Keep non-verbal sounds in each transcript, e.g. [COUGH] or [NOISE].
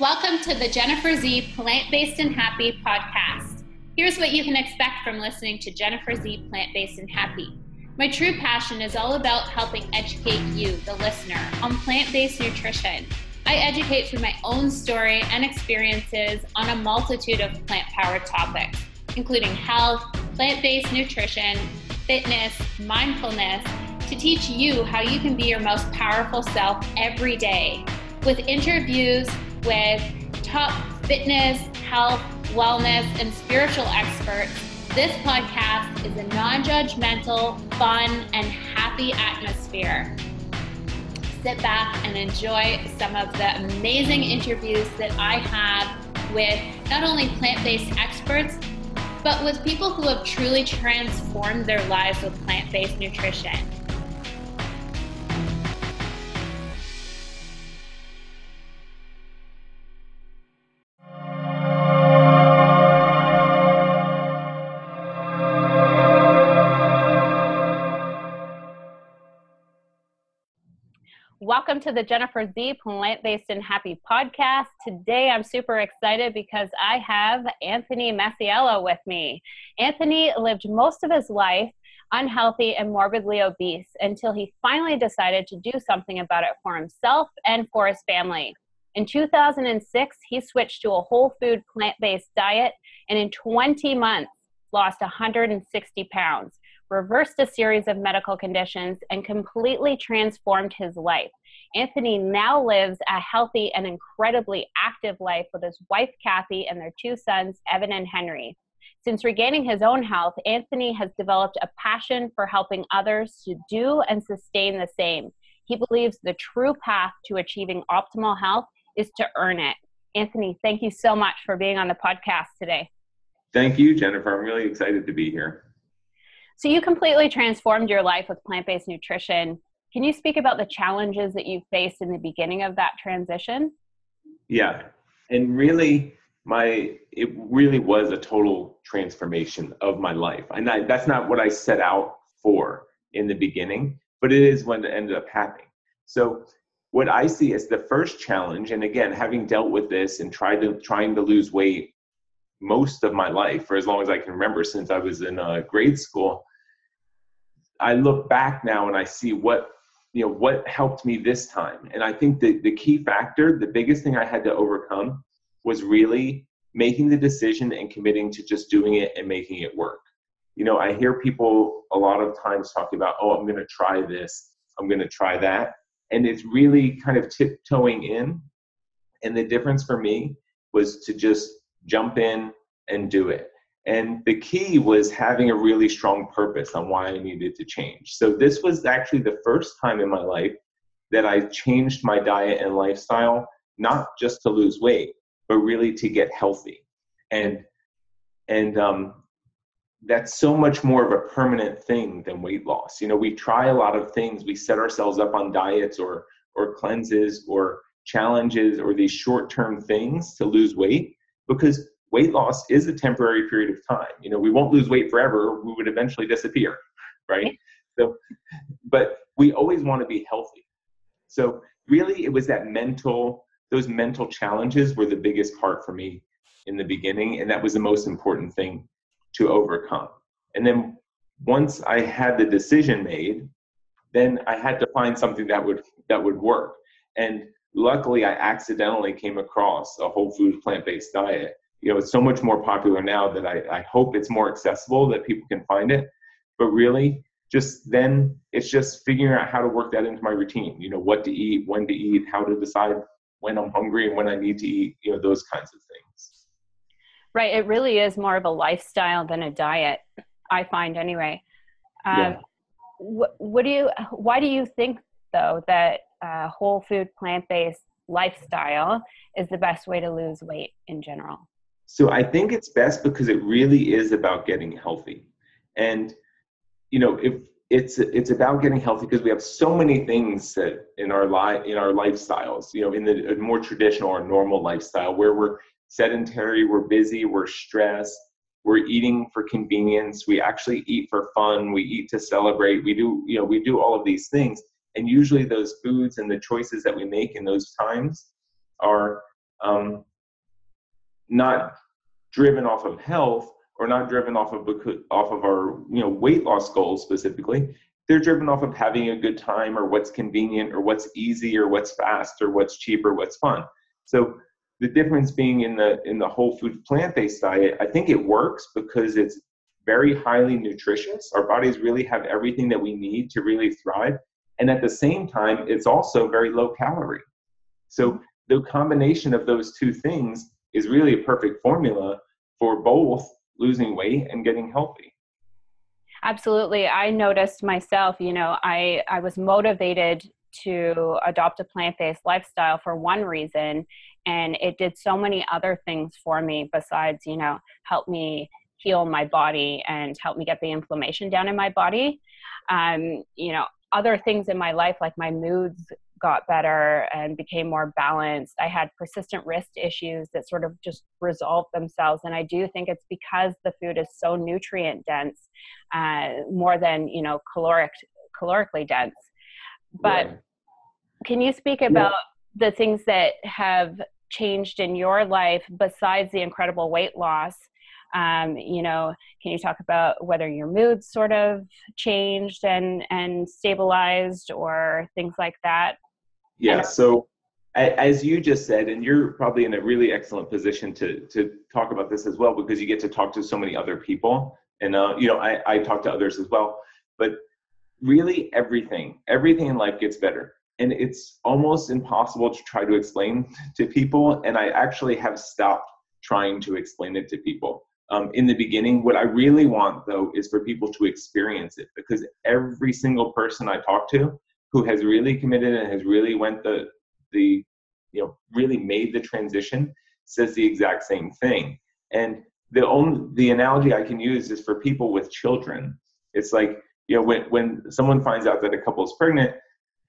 Welcome to the Jennifer Z Plant Based and Happy podcast. Here's what you can expect from listening to Jennifer Z Plant Based and Happy. My true passion is all about helping educate you, the listener, on plant based nutrition. I educate through my own story and experiences on a multitude of plant powered topics, including health, plant based nutrition, fitness, mindfulness, to teach you how you can be your most powerful self every day with interviews with top fitness, health, wellness, and spiritual experts, this podcast is a non judgmental, fun, and happy atmosphere. Sit back and enjoy some of the amazing interviews that I have with not only plant based experts, but with people who have truly transformed their lives with plant based nutrition. Welcome to the Jennifer Z Plant Based and Happy podcast. Today I'm super excited because I have Anthony Masiello with me. Anthony lived most of his life unhealthy and morbidly obese until he finally decided to do something about it for himself and for his family. In 2006, he switched to a whole food plant based diet and in 20 months lost 160 pounds reversed a series of medical conditions, and completely transformed his life. Anthony now lives a healthy and incredibly active life with his wife, Kathy, and their two sons, Evan and Henry. Since regaining his own health, Anthony has developed a passion for helping others to do and sustain the same. He believes the true path to achieving optimal health is to earn it. Anthony, thank you so much for being on the podcast today. Thank you, Jennifer. I'm really excited to be here. So you completely transformed your life with plant-based nutrition. Can you speak about the challenges that you faced in the beginning of that transition? Yeah. And really my it really was a total transformation of my life. And I, that's not what I set out for in the beginning, but it is what ended up happening. So what I see as the first challenge, and again, having dealt with this and tried to trying to lose weight most of my life for as long as I can remember since I was in uh, grade school. I look back now and I see what you know what helped me this time, and I think that the key factor, the biggest thing I had to overcome, was really making the decision and committing to just doing it and making it work. You know, I hear people a lot of times talking about, oh, I'm going to try this, I'm going to try that, and it's really kind of tiptoeing in. And the difference for me was to just jump in and do it. And the key was having a really strong purpose on why I needed to change. So this was actually the first time in my life that I changed my diet and lifestyle, not just to lose weight, but really to get healthy. And and um, that's so much more of a permanent thing than weight loss. You know, we try a lot of things. We set ourselves up on diets or or cleanses or challenges or these short-term things to lose weight because weight loss is a temporary period of time. You know, we won't lose weight forever. We would eventually disappear, right? So, but we always want to be healthy. So really it was that mental, those mental challenges were the biggest part for me in the beginning. And that was the most important thing to overcome. And then once I had the decision made, then I had to find something that would that would work. And luckily I accidentally came across a whole food plant-based diet. You know, it's so much more popular now that I, I hope it's more accessible that people can find it. But really, just then it's just figuring out how to work that into my routine. You know, what to eat, when to eat, how to decide when I'm hungry and when I need to eat, you know, those kinds of things. Right. It really is more of a lifestyle than a diet, I find anyway. Um, yeah. what, what do you, why do you think though that uh, whole food plant based lifestyle is the best way to lose weight in general? So I think it's best because it really is about getting healthy. And you know, if it's it's about getting healthy because we have so many things that in our life in our lifestyles, you know, in the more traditional or normal lifestyle where we're sedentary, we're busy, we're stressed, we're eating for convenience, we actually eat for fun, we eat to celebrate, we do, you know, we do all of these things and usually those foods and the choices that we make in those times are um, not driven off of health or not driven off of off of our you know weight loss goals specifically. They're driven off of having a good time or what's convenient or what's easy or what's fast or what's cheap or what's fun. So the difference being in the in the whole food plant-based diet i think it works because it's very highly nutritious. Our bodies really have everything that we need to really thrive and at the same time it's also very low calorie. So the combination of those two things is really a perfect formula for both losing weight and getting healthy. Absolutely. I noticed myself you know i i was motivated to adopt a plant-based lifestyle for one reason and it did so many other things for me besides you know help me heal my body and help me get the inflammation down in my body. Um, you know other things in my life like my moods got better and became more balanced. I had persistent wrist issues that sort of just resolved themselves. And I do think it's because the food is so nutrient dense, uh, more than, you know, caloric, calorically dense. But right. can you speak about yeah. the things that have changed in your life besides the incredible weight loss? Um, you know, can you talk about whether your mood sort of changed and and stabilized or things like that? Yeah. So as you just said, and you're probably in a really excellent position to to talk about this as well because you get to talk to so many other people, and uh, you know I, I talk to others as well. But really, everything everything in life gets better, and it's almost impossible to try to explain to people. And I actually have stopped trying to explain it to people. Um, in the beginning, what I really want though is for people to experience it because every single person I talk to who has really committed and has really went the the you know really made the transition says the exact same thing. And the only the analogy i can use is for people with children. It's like you know when when someone finds out that a couple is pregnant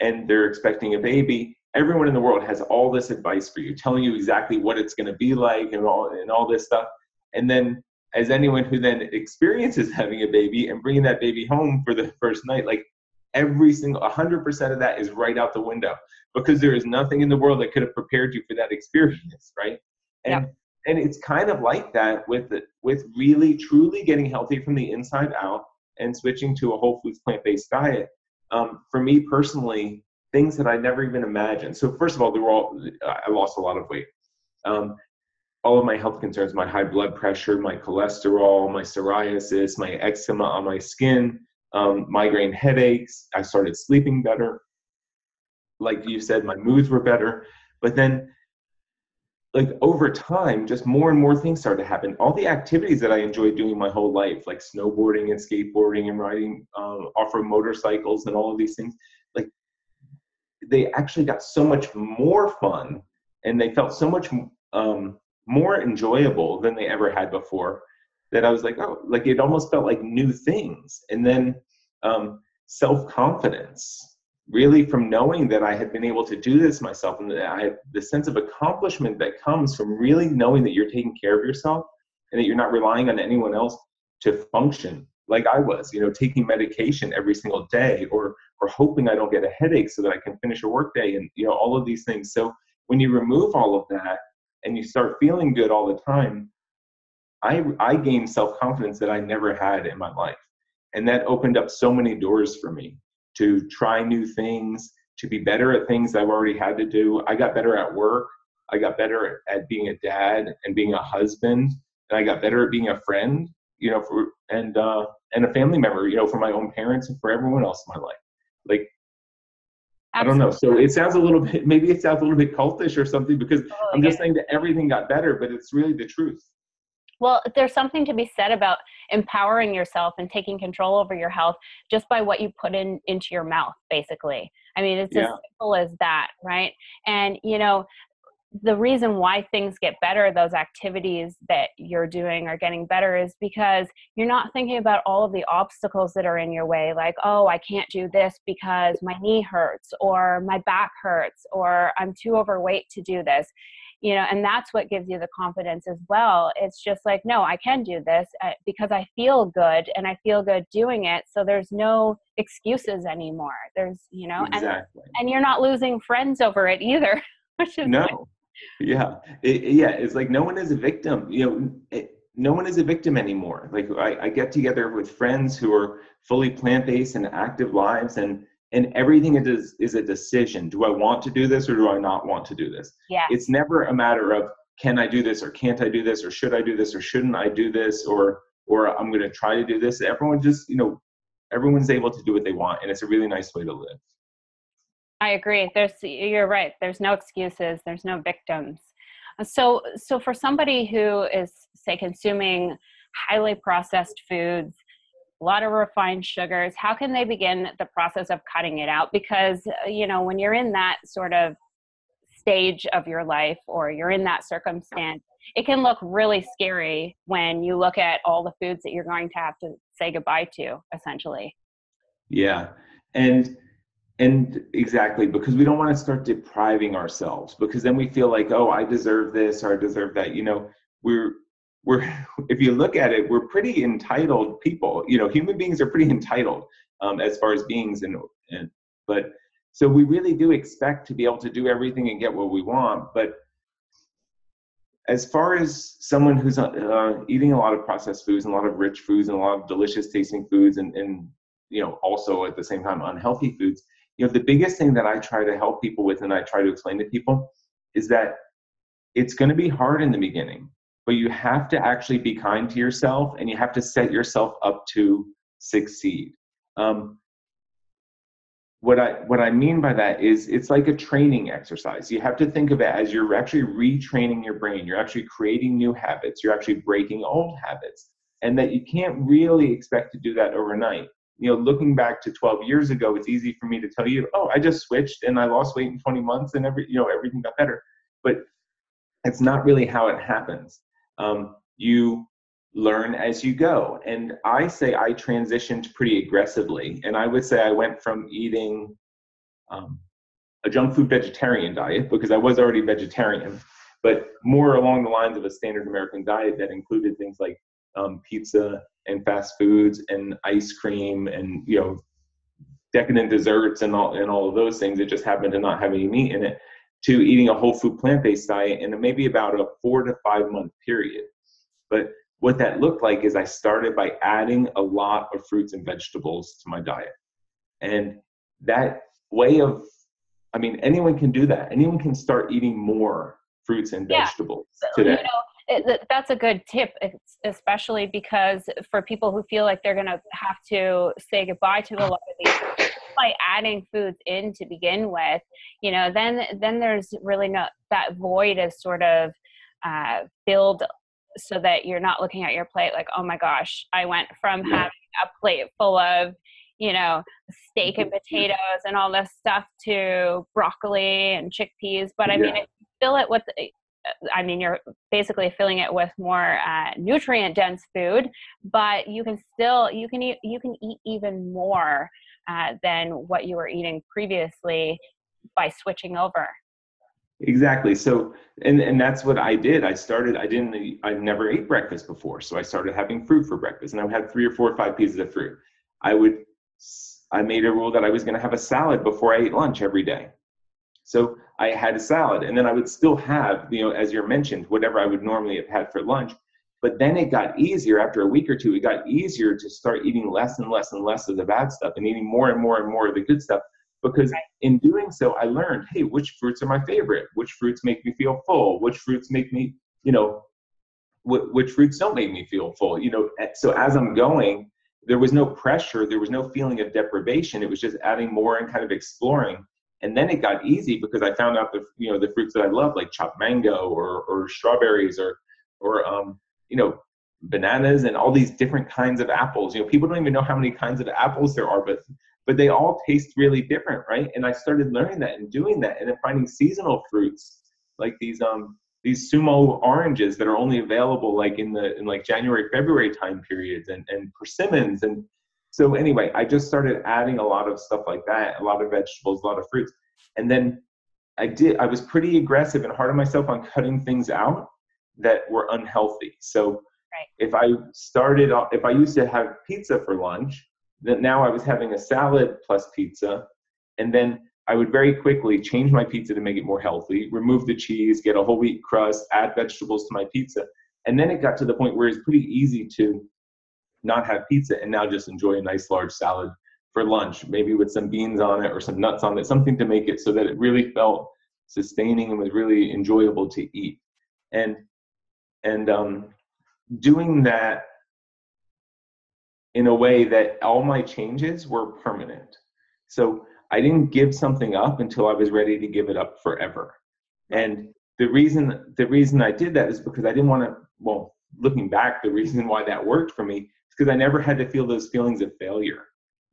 and they're expecting a baby everyone in the world has all this advice for you telling you exactly what it's going to be like and all and all this stuff. And then as anyone who then experiences having a baby and bringing that baby home for the first night like every single 100% of that is right out the window because there is nothing in the world that could have prepared you for that experience right? And yeah. and it's kind of like that with with really truly getting healthy from the inside out and switching to a whole foods plant-based diet. Um, for me personally things that i never even imagined. So first of all they were all i lost a lot of weight. Um, all of my health concerns my high blood pressure my cholesterol my psoriasis my eczema on my skin um, migraine headaches. I started sleeping better. Like you said, my moods were better. But then, like over time, just more and more things started to happen. All the activities that I enjoyed doing my whole life, like snowboarding and skateboarding and riding um, off-road motorcycles and all of these things, like they actually got so much more fun and they felt so much um, more enjoyable than they ever had before that I was like, oh, like it almost felt like new things. And then um, self confidence, really from knowing that I had been able to do this myself, and that I had the sense of accomplishment that comes from really knowing that you're taking care of yourself and that you're not relying on anyone else to function like I was, you know, taking medication every single day or or hoping I don't get a headache so that I can finish a workday and you know all of these things. So when you remove all of that and you start feeling good all the time, I, I gained self confidence that I never had in my life. And that opened up so many doors for me to try new things, to be better at things I've already had to do. I got better at work. I got better at being a dad and being a husband. And I got better at being a friend, you know, for, and, uh, and a family member, you know, for my own parents and for everyone else in my life. Like, Absolutely. I don't know. So it sounds a little bit, [LAUGHS] maybe it sounds a little bit cultish or something because oh, I'm just saying that everything got better, but it's really the truth. Well, there's something to be said about empowering yourself and taking control over your health just by what you put in into your mouth, basically. I mean, it's yeah. as simple as that, right? And you know, the reason why things get better, those activities that you're doing are getting better, is because you're not thinking about all of the obstacles that are in your way, like, oh, I can't do this because my knee hurts, or my back hurts, or I'm too overweight to do this. You know and that's what gives you the confidence as well. It's just like no i can do this uh, because i feel good and i feel good doing it so there's no excuses anymore. There's you know exactly. and, and you're not losing friends over it either [LAUGHS] which is no yeah, it, yeah. It's like no one is a victim. You know, it, no one is a victim anymore. Like I, I get together with friends who are fully plant-based and active lives, and and everything is is a decision. Do I want to do this or do I not want to do this? Yeah. It's never a matter of can I do this or can't I do this or should I do this or shouldn't I do this or or I'm going to try to do this. Everyone just you know everyone's able to do what they want, and it's a really nice way to live. I agree. There's you're right. There's no excuses. There's no victims. Uh, so so for somebody who is say consuming highly processed foods, a lot of refined sugars, how can they begin the process of cutting it out? Because uh, you know when you're in that sort of stage of your life or you're in that circumstance, it can look really scary when you look at all the foods that you're going to have to say goodbye to, essentially. Yeah. And and exactly because we don't want to start depriving ourselves because then we feel like oh i deserve this or i deserve that you know? We're we're [LAUGHS] if you look at it we're pretty entitled people you know human beings are pretty [LAUGHS] entitled um, as far as beings and, and but so we really do expect to be able to do everything and get what we want but as far as someone who's uh, eating a lot of processed foods and a lot of rich foods and a lot of delicious tasting foods and, and you know also at the same time unhealthy foods you know the biggest thing that i try to help people with and i try to explain to people is that it's going to be hard in the beginning but you have to actually be kind to yourself and you have to set yourself up to succeed um, what I what I mean by that is it's like a training exercise. You have to think of it as you're actually retraining your brain. You're actually creating new habits. You're actually breaking old habits, and that you can't really expect to do that overnight. You know, looking back to 12 years ago, it's easy for me to tell you, oh, I just switched and I lost weight in 20 months, and every you know everything got better. But it's not really how it happens. Um, you learn as you go. And I say I transitioned pretty aggressively. And I would say I went from eating um, a junk food vegetarian diet because I was already vegetarian, but more along the lines of a standard American diet that included things like um, pizza and fast foods and ice cream and, you know, decadent desserts and all, and all of those things that just happened to not have any meat in it to eating a whole food plant-based diet in maybe about a four to five month period. But what that looked like is I started by adding a lot of fruits and vegetables to my diet. And that way of, I mean, anyone can do that. Anyone can start eating more fruits and yeah. vegetables today. You know, it, that's a good tip, especially because for people who feel like they're going to have to say goodbye to a lot of these by adding foods in to begin with, you know, then then there's really not that void is sort of uh, filled so that you're not looking at your plate like, oh my gosh, I went from having a plate full of, you know, steak and [LAUGHS] potatoes and all this stuff to broccoli and chickpeas. But I yeah. mean, fill it with, I mean, you're basically filling it with more uh, nutrient dense food, but you can still, you can eat, you can eat even more uh, than what you were eating previously by switching over. Exactly. So, and and that's what I did. I started. I didn't. I never ate breakfast before, so I started having fruit for breakfast, and I would have three or four or five pieces of fruit. I would. I made a rule that I was going to have a salad before I ate lunch every day. So I had a salad, and then I would still have, you know, as you're mentioned, whatever I would normally have had for lunch. But then it got easier after a week or two. It got easier to start eating less and less and less of the bad stuff, and eating more and more and more of the good stuff. Because in doing so i learned hey which fruits are my favorite? Which fruits make me feel full? Which fruits make me you know wh- which fruits don't make me feel full? You know eh, so as i'm going there was no pressure there was no feeling of deprivation. It was just adding more and kind of exploring and then it got easy because i found out the you know the fruits that i love like chopped mango or or strawberries or or um you know bananas and all these different kinds of apples you know people don't even know how many kinds of apples there are but but they all taste really different, right? And I started learning that and doing that, and then finding seasonal fruits like these um these sumo oranges that are only available like in the in like January February time periods, and and persimmons, and so anyway, I just started adding a lot of stuff like that, a lot of vegetables, a lot of fruits, and then I did. I was pretty aggressive and hard on myself on cutting things out that were unhealthy. So right. if I started, if I used to have pizza for lunch, that now I was having a salad plus pizza. And then I would very quickly change my pizza to make it more healthy, remove the cheese, get a whole wheat crust, add vegetables to my pizza. And then it got to the point where it's pretty easy to not have pizza and now just enjoy a nice large salad for lunch, maybe with some beans on it or some nuts on it, something to make it so that it really felt sustaining and was really enjoyable to eat. And and um, doing that in a way that all my changes were permanent. So I didn't give something up until I was ready to give it up forever. And the reason the reason I did that is because I didn't want to. Well, looking back, the reason why that worked for me because I never had to feel those feelings of failure,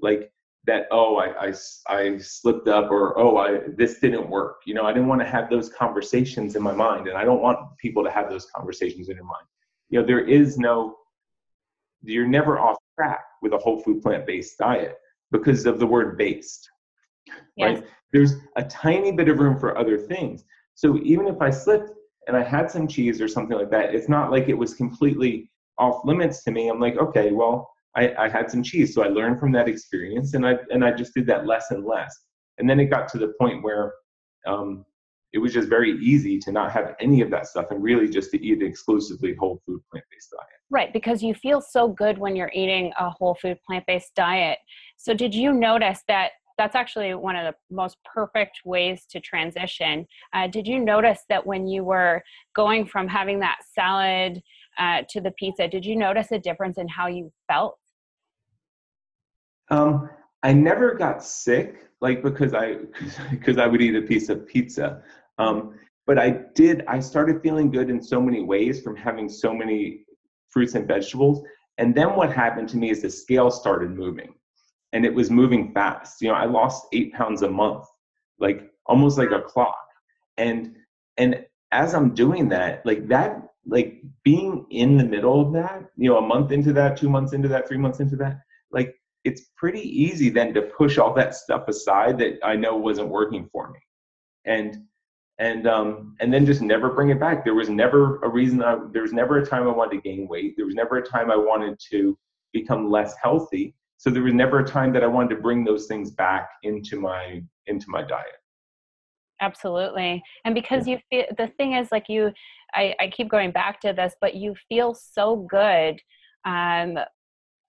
like that. Oh, I I, I slipped up, or oh, I this didn't work. You know, I didn't want to have those conversations in my mind, and I don't want people to have those conversations in their mind. You know, there is no. You're never off track with a whole food plant based diet because of the word based yes. right? There's a tiny bit of room for other things. So even if I slipped and I had some cheese or something like that, it's not like it was completely off limits to me. I'm like, okay, well, I, I had some cheese, so I learned from that experience, and I and I just did that less and less. And then it got to the point where um, it was just very easy to not have any of that stuff and really just to eat exclusively whole food plant based diet. Right, because you feel so good when you're eating a whole food plant based diet. So, did you notice that that's actually one of the most perfect ways to transition. Uh, did you notice that when you were going from having that salad uh, to the pizza, did you notice a difference in how you felt? Um, I never got sick, like because I [LAUGHS] because I would eat a piece of pizza. Um, but I did. I started feeling good in so many ways from having so many fruits and vegetables. And then what happened to me is the scale started moving and it was moving fast. You know, I lost eight pounds a month, like almost like a clock. And and as I'm doing that, like that, like being in the middle of that, you know, a month into that, two months into that, three months into that, like it's pretty easy then to push all that stuff aside that I know wasn't working for me. And and um and then just never bring it back. There was never a reason I there was never a time I wanted to gain weight. There was never a time I wanted to become less healthy so there was never a time that i wanted to bring those things back into my into my diet absolutely and because you feel the thing is like you I, I keep going back to this but you feel so good um,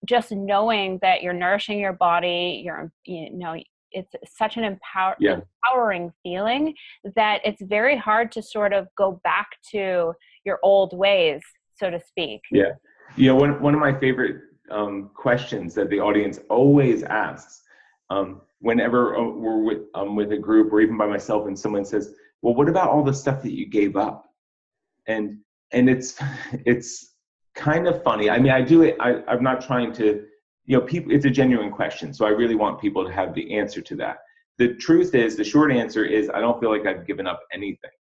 just knowing that you're nourishing your body you're you know it's such an empower, yeah. empowering feeling that it's very hard to sort of go back to your old ways so to speak. Yeah. You know one, one of my favorite um, questions that the audience always asks um, whenever uh, we're with, um, with a group or even by myself and someone says well what about all the stuff that you gave up and and it's [LAUGHS] it's kind of funny i mean i do it I, i'm not trying to you know people it's a genuine question so i really want people to have the answer to that the truth is the short answer is i don't feel like i've given up anything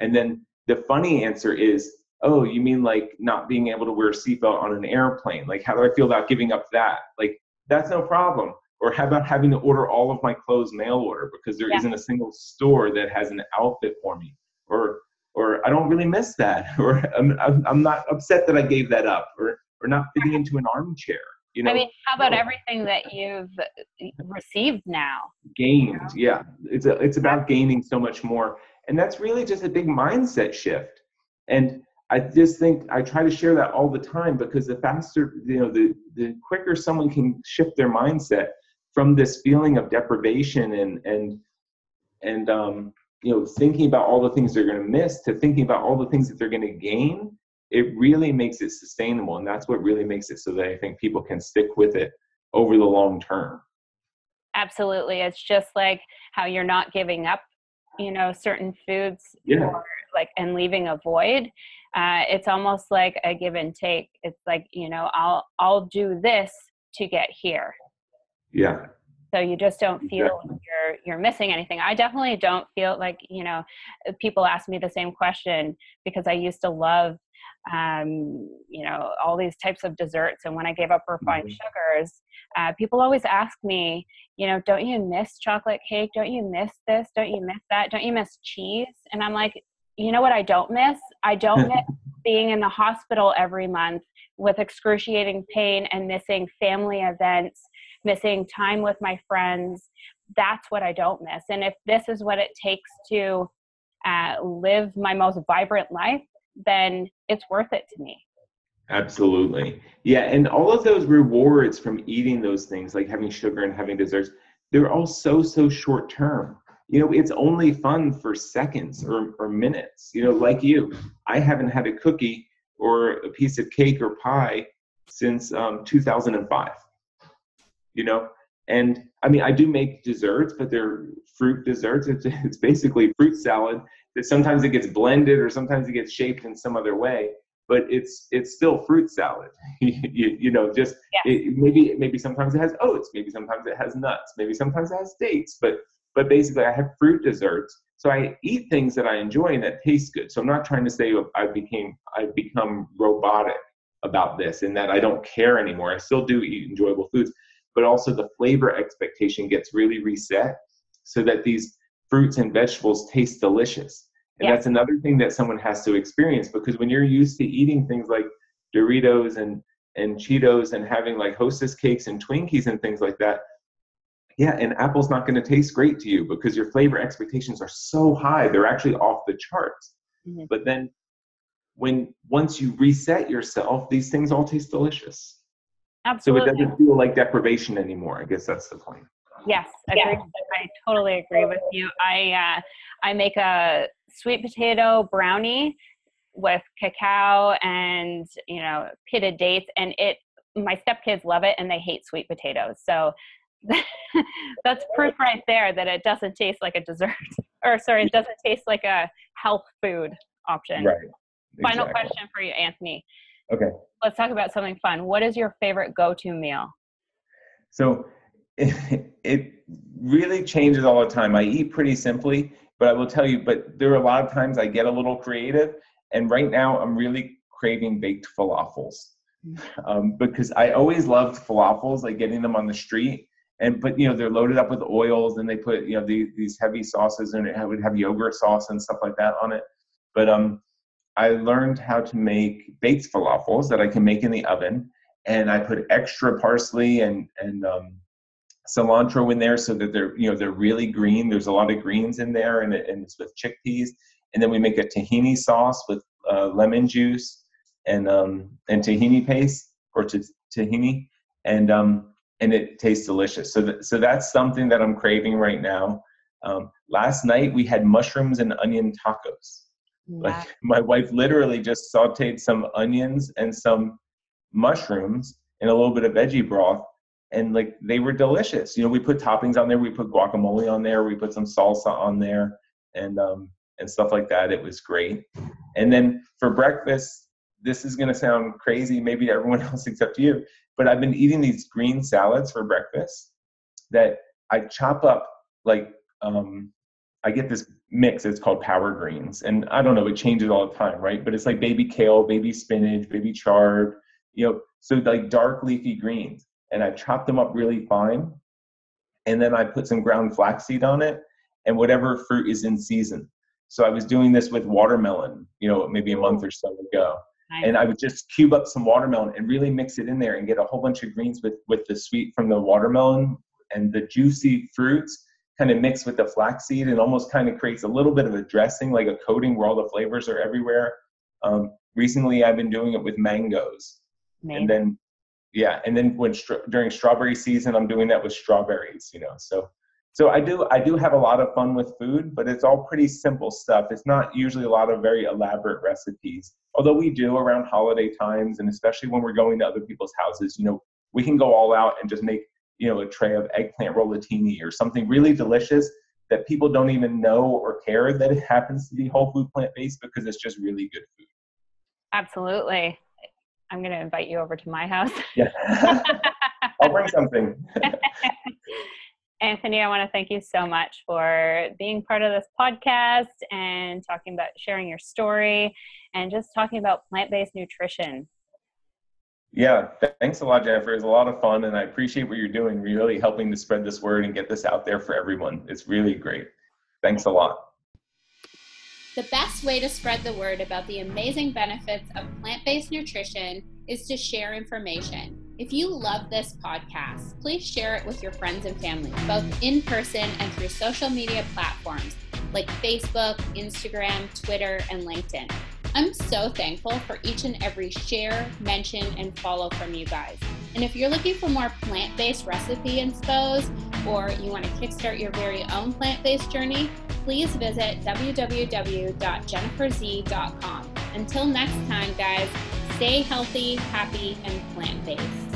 and then the funny answer is oh, you mean like not being able to wear a seatbelt on an airplane? Like, how do I feel about giving up that? Like, that's no problem. Or how about having to order all of my clothes mail order because there yeah. not a single store that has an outfit for me? Or, or I don't really miss that. [LAUGHS] Or I'm, I'm not upset that I gave that up. Or, or not fitting into an armchair. You know, I mean, how about everything that you've uh, received now? Gained, yeah. It's a, it's about gaining so much more, and that's really just a big mindset shift. And I just think I try to share that all the time because the faster, you know, the, the quicker someone can shift their mindset from this feeling of deprivation and, and, and, um, you know, thinking about all the things they're going to miss to thinking about all the things that they're going to gain, it really makes it sustainable. And that's what really makes it so that I think people can stick with it over the long term. Absolutely. It's just like how you're not giving up, you know, certain foods yeah. or like and leaving a void uh, it's almost like a give and take it's like you know i'll i'll do this to get here yeah. So you just don't feel exactly. you're you're missing anything. I definitely don't feel like you know people ask me the same question because i used to love um, you know all these types of desserts. And when i gave up refined mm-hmm. sugars uh, people always ask me you know don't you miss chocolate cake? Don't you miss this? Don't you miss that? Don't you miss cheese? And i'm like you know what I don't miss? I don't [LAUGHS] miss being in the hospital every month with excruciating pain and missing family events, missing time with my friends, that's what I don't miss. And if this is what it takes to uh, live my most vibrant life, then it's worth it to me. Absolutely. Yeah. And all of those rewards from eating those things, like having sugar and having desserts, they're all so, so short term. You know, it's only fun for seconds or, or minutes. You know, like you, I haven't had a cookie or a piece of cake or pie since um, 2005. You know, and I mean, I do make desserts, but they're fruit desserts. It's, it's basically fruit salad that sometimes it gets blended or sometimes it gets shaped in some other way but it's it's still fruit salad. [LAUGHS] you, you, know, just it, maybe maybe sometimes it has oats, maybe sometimes it has nuts, maybe sometimes it has dates, but but basically I have fruit desserts. So I eat things that I enjoy and that taste good. So I'm not trying to say oh, I became I've become robotic about this and that I don't care anymore. I still do eat enjoyable foods, but also the flavor expectation gets really reset so that these fruits and vegetables taste delicious and yeah. that's another thing that someone has to experience because when you're used to eating things like Doritos and and Cheetos and having like hostess cakes and Twinkies and things like that, yeah, and apple's not going to taste great to you because your flavor expectations are so high. They're actually off the charts. Mm-hmm. But then when once you reset yourself, these things all taste delicious. Absolutely. So it doesn't feel like deprivation anymore. I guess that's the point. Yes, I totally agree with you. I uh, I make a sweet potato brownie with cacao and you know pitted dates, and it my stepkids love it, and they hate sweet potatoes. So [LAUGHS] that's proof right there that it doesn't taste like a dessert, [LAUGHS] or sorry, it doesn't taste like a health food option. Right. Exactly. Final question for you, Anthony. Okay. Let's talk about something fun. What is your favorite go-to meal? So it, [LAUGHS] it really changes all the time. I eat pretty simply, but I will tell you, but there are a lot of times I get a little creative. And right now I'm really craving baked falafels um, because I always loved falafels, like getting them on the street. And but you know they're loaded up with oils, and they put you know these, these heavy sauces, and it would have yogurt sauce and stuff like that on it. But um, I learned how to make baked falafels that I can make in the oven, and I put extra parsley and and um, cilantro in there so that they're you know they're really green. There's a lot of greens in there, and, it, and it's with chickpeas. And then we make a tahini sauce with uh, lemon juice and um, and tahini paste or t- tahini, and um, and it tastes delicious. So th- so that's something that I'm craving right now. Um, last night we had mushrooms and onion tacos. Like [LAUGHS] my wife literally just sauteed some onions and some mushrooms and a little bit of veggie broth and like they were delicious. You know, we put toppings on there. We put guacamole on there. We put some salsa on there, and um, and stuff like that. It was great. And then for breakfast, this is going to sound crazy, maybe to everyone [LAUGHS] else except you, but I've been eating these green salads for breakfast that I chop up like um, I get this mix. It's called power greens, and I don't know. It changes all the time, right? But it's like baby kale, baby spinach, baby chard. You know, so like dark leafy greens and I chop them up really fine. And then I put some ground flaxseed on it and whatever fruit is in season. So I was doing this with watermelon, you know, maybe a month or so ago. Nice. And I would just cube up some watermelon and really mix it in there and get a whole bunch of greens with, with the sweet from the watermelon and the juicy fruits kind of mixed with the flaxseed and almost kind of creates a little bit of a dressing, like a coating where all the flavors are everywhere. Um, recently, I've been doing it with mangoes. Amazing. And then yeah and then when during strawberry season i'm doing that with strawberries you know so so i do i do have a lot of fun with food but it's all pretty simple stuff it's not usually a lot of very elaborate recipes although we do around holiday times and especially when we're going to other people's houses you know we can go all out and just make you know a tray of eggplant rollatini or something really delicious that people don't even know or care that it [LAUGHS] happens to be whole food plant based because it's just really good food absolutely I'm going to invite you over to my house. Yeah. [LAUGHS] I'll bring something. [LAUGHS] Anthony, I want to thank you so much for being part of this podcast and talking about sharing your story and just talking about plant based nutrition. Yeah, thanks a lot, Jennifer. It's a lot of fun, and I appreciate what you're doing, really helping to spread this word and get this out there for everyone. It's really great. Thanks a lot. The best way to spread the word about the amazing benefits of plant based nutrition is to share information. If you love this podcast, please share it with your friends and family, both in person and through social media platforms like Facebook, Instagram, Twitter, and LinkedIn. I'm so thankful for each and every share, mention, and follow from you guys. And if you're looking for more plant based recipe inspos or you want to kickstart your very own plant based journey, please visit www.jenniferz.com. Until next time, guys, stay healthy, happy, and plant based.